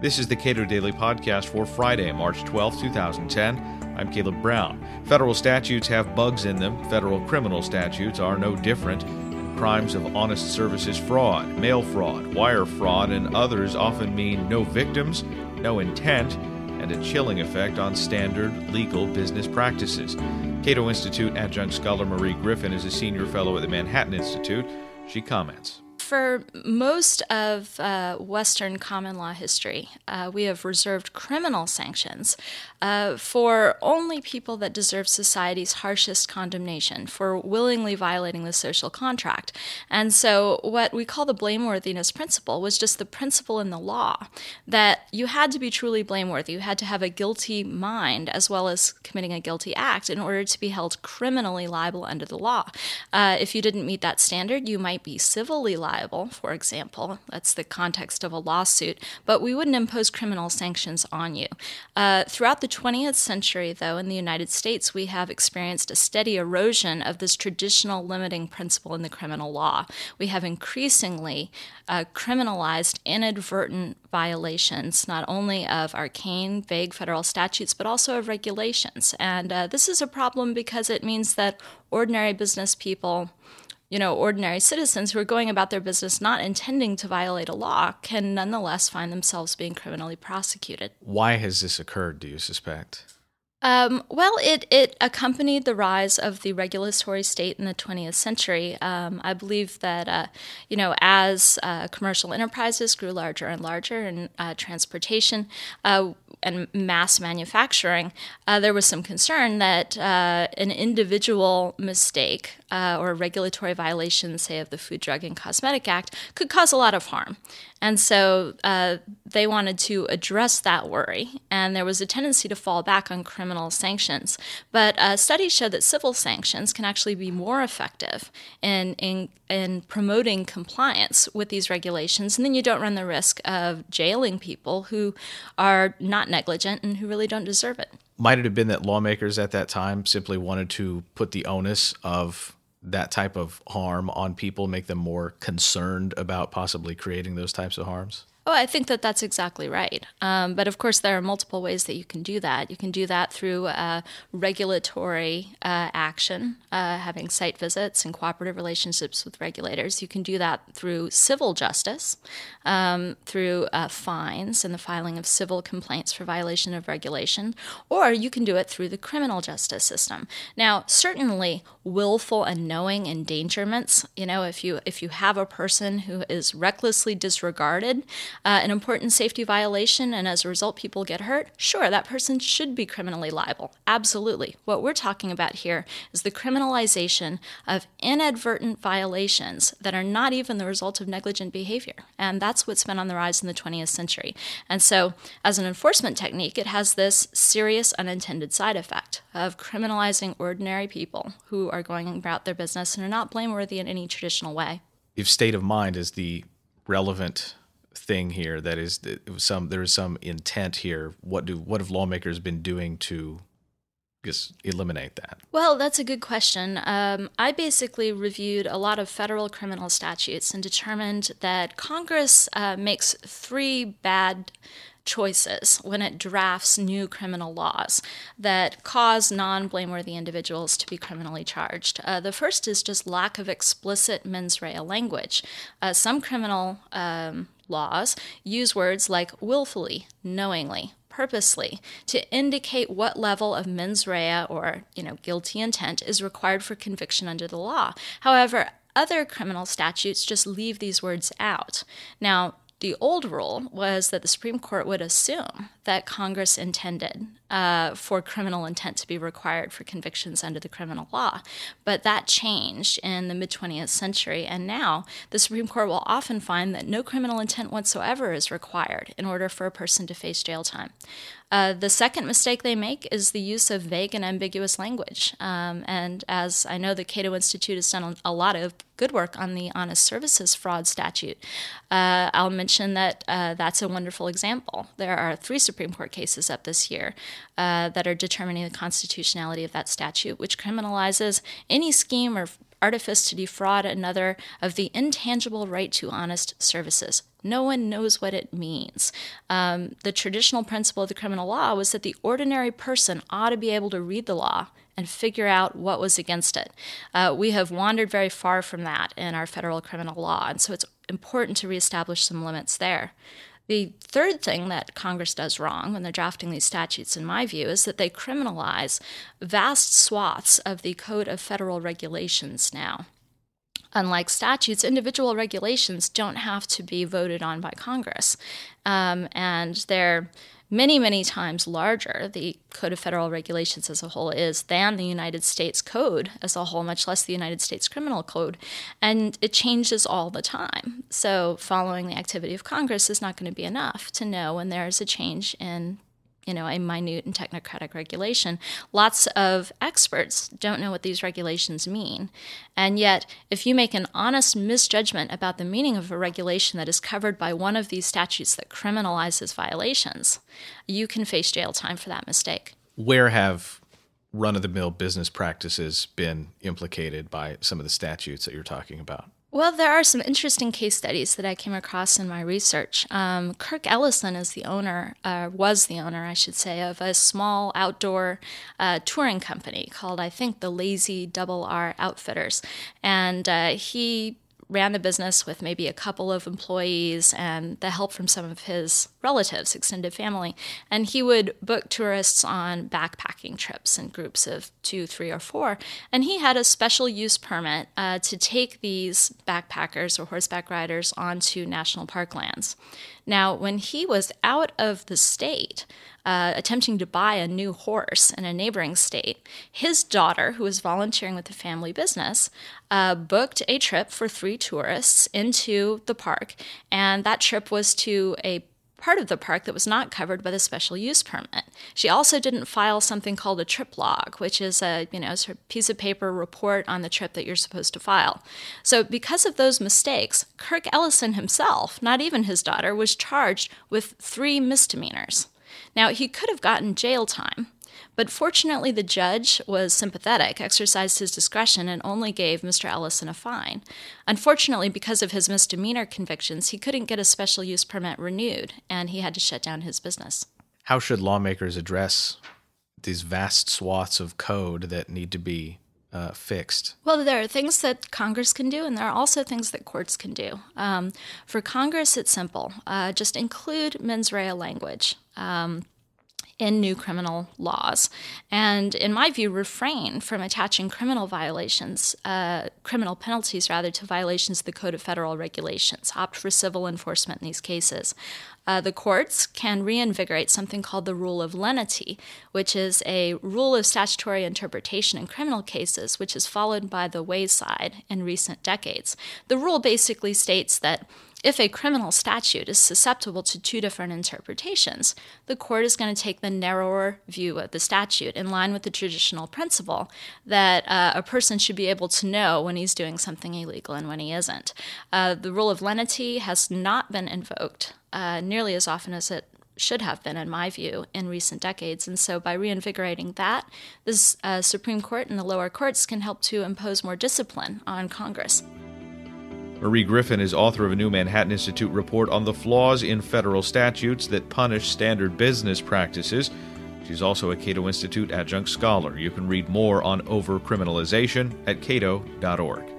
This is the Cato Daily Podcast for Friday, March 12, 2010. I'm Caleb Brown. Federal statutes have bugs in them. Federal criminal statutes are no different. Crimes of honest services fraud, mail fraud, wire fraud, and others often mean no victims, no intent, and a chilling effect on standard legal business practices. Cato Institute adjunct scholar Marie Gryphon is a senior fellow at the Manhattan Institute. She comments for most of uh, Western common law history, uh, we have reserved criminal sanctions uh, for only people that deserve society's harshest condemnation for willingly violating the social contract. And so, what we call the blameworthiness principle was just the principle in the law that you had to be truly blameworthy. You had to have a guilty mind as well as committing a guilty act in order to be held criminally liable under the law. Uh, if you didn't meet that standard, you might be civilly liable liable, for example. That's the context of a lawsuit, but we wouldn't impose criminal sanctions on you. Uh, throughout the 20th century, though, in the United States, we have experienced a steady erosion of this traditional limiting principle in the criminal law. We have increasingly uh, criminalized inadvertent violations, not only of arcane, vague federal statutes, but also of regulations. And uh, this is a problem because it means that ordinary business people you know, ordinary citizens who are going about their business not intending to violate a law can nonetheless find themselves being criminally prosecuted. Why has this occurred, do you suspect? Um, well, it, it accompanied the rise of the regulatory state in the 20th century. Um, I believe that, uh, you know, as uh, commercial enterprises grew larger and larger in uh, transportation uh, and mass manufacturing, uh, there was some concern that uh, an individual mistake or a regulatory violation, say, of the Food, Drug, and Cosmetic Act, could cause a lot of harm. And so they wanted to address that worry, and there was a tendency to fall back on criminal criminal sanctions. But uh, studies show that civil sanctions can actually be more effective in, in, in promoting compliance with these regulations. And then you don't run the risk of jailing people who are not negligent and who really don't deserve it. Might it have been that lawmakers at that time simply wanted to put the onus of that type of harm on people, make them more concerned about possibly creating those types of harms? Oh, I think that that's exactly right. Um, but of course, there are multiple ways that you can do that. You can do that through uh, regulatory uh, action, uh, having site visits and cooperative relationships with regulators. You can do that through civil justice, um, through uh, fines and the filing of civil complaints for violation of regulation, or you can do it through the criminal justice system. Now, certainly, willful and knowing endangerments. You know, if you if you have a person who is recklessly disregarded uh, an important safety violation and as a result people get hurt, sure, that person should be criminally liable. Absolutely. What we're talking about here is the criminalization of inadvertent violations that are not even the result of negligent behavior. And that's what's been on the rise in the 20th century. And so, as an enforcement technique, it has this serious unintended side effect of criminalizing ordinary people who are going about their business and are not blameworthy in any traditional way. If state of mind is the relevant thing here that is some there is some intent here. What do what have lawmakers been doing to just eliminate that? Well that's a good question. Um, i basically reviewed a lot of federal criminal statutes and determined that congress uh, makes three bad choices when it drafts new criminal laws that cause non blameworthy individuals to be criminally charged. Uh, the first is just lack of explicit mens rea language. Uh, some criminal um, laws use words like willfully, knowingly, purposely to indicate what level of mens rea or you know guilty intent is required for conviction under the law. However, other criminal statutes just leave these words out. Now, the old rule was that the Supreme Court would assume that Congress intended uh, for criminal intent to be required for convictions under the criminal law. But that changed in the mid 20th century, and now the Supreme Court will often find that no criminal intent whatsoever is required in order for a person to face jail time. Uh, the second mistake they make is the use of vague and ambiguous language. Um, and as I know the Cato Institute has done a lot of good work on the honest services fraud statute, uh, I'll mention that uh, that's a wonderful example. There are three Supreme Court cases up this year uh, that are determining the constitutionality of that statute, which criminalizes any scheme or artifice to defraud another of the intangible right to honest services. No one knows what it means. Um, the traditional principle of the criminal law was that the ordinary person ought to be able to read the law and figure out what was against it. Uh, we have wandered very far from that in our federal criminal law, and so it's important to reestablish some limits there. The third thing that Congress does wrong when they're drafting these statutes, in my view, is that they criminalize vast swaths of the Code of Federal Regulations now. Unlike statutes, individual regulations don't have to be voted on by Congress. Um, and they're many, many times larger, the Code of Federal Regulations as a whole is, than the United States Code as a whole, much less the United States Criminal Code. And it changes all the time. So, following the activity of Congress is not going to be enough to know when there is a change in you know, a minute and technocratic regulation. Lots of experts don't know what these regulations mean. And yet, if you make an honest misjudgment about the meaning of a regulation that is covered by one of these statutes that criminalizes violations, you can face jail time for that mistake. Where have run of the mill business practices been implicated by some of the statutes that you're talking about? Well, there are some interesting case studies that I came across in my research. Um, Kirk Ellison is the owner, uh, was the owner, I should say, of a small outdoor uh, touring company called, I think, the Lazy Double R Outfitters. And uh, he ran the business with maybe a couple of employees and the help from some of his relatives, extended family. And he would book tourists on backpacking trips in groups of two, three, or four. And he had a special use permit uh, to take these backpackers or horseback riders onto national park lands. Now, when he was out of the state, uh, attempting to buy a new horse in a neighboring state, his daughter, who was volunteering with the family business, uh, booked a trip for three tourists into the park. And that trip was to a part of the park that was not covered by the special use permit. She also didn't file something called a trip log, which is a you know sort of piece of paper report on the trip that you're supposed to file. So because of those mistakes, Kirk Ellison himself, not even his daughter, was charged with three misdemeanors. Now, he could have gotten jail time, but fortunately, the judge was sympathetic, exercised his discretion, and only gave Mr. Ellison a fine. Unfortunately, because of his misdemeanor convictions, he couldn't get a special use permit renewed, and he had to shut down his business. How should lawmakers address these vast swaths of code that need to be uh, fixed? Well, there are things that Congress can do, and there are also things that courts can do. Um, for Congress, it's simple uh, just include mens rea language. Um, in new criminal laws. And in my view, refrain from attaching criminal violations, uh, criminal penalties rather, to violations of the Code of Federal Regulations. Opt for civil enforcement in these cases. Uh, the courts can reinvigorate something called the rule of lenity, which is a rule of statutory interpretation in criminal cases, which is followed by the wayside in recent decades. The rule basically states that if a criminal statute is susceptible to two different interpretations, the court is going to take the narrower view of the statute in line with the traditional principle that uh, a person should be able to know when he's doing something illegal and when he isn't. Uh, the rule of lenity has not been invoked uh, nearly as often as it should have been, in my view, in recent decades. And so, by reinvigorating that, the uh, Supreme Court and the lower courts can help to impose more discipline on Congress. Marie Gryphon is author of a new Manhattan Institute report on the flaws in federal statutes that punish standard business practices. She's also a Cato Institute adjunct scholar. You can read more on overcriminalization at cato.org.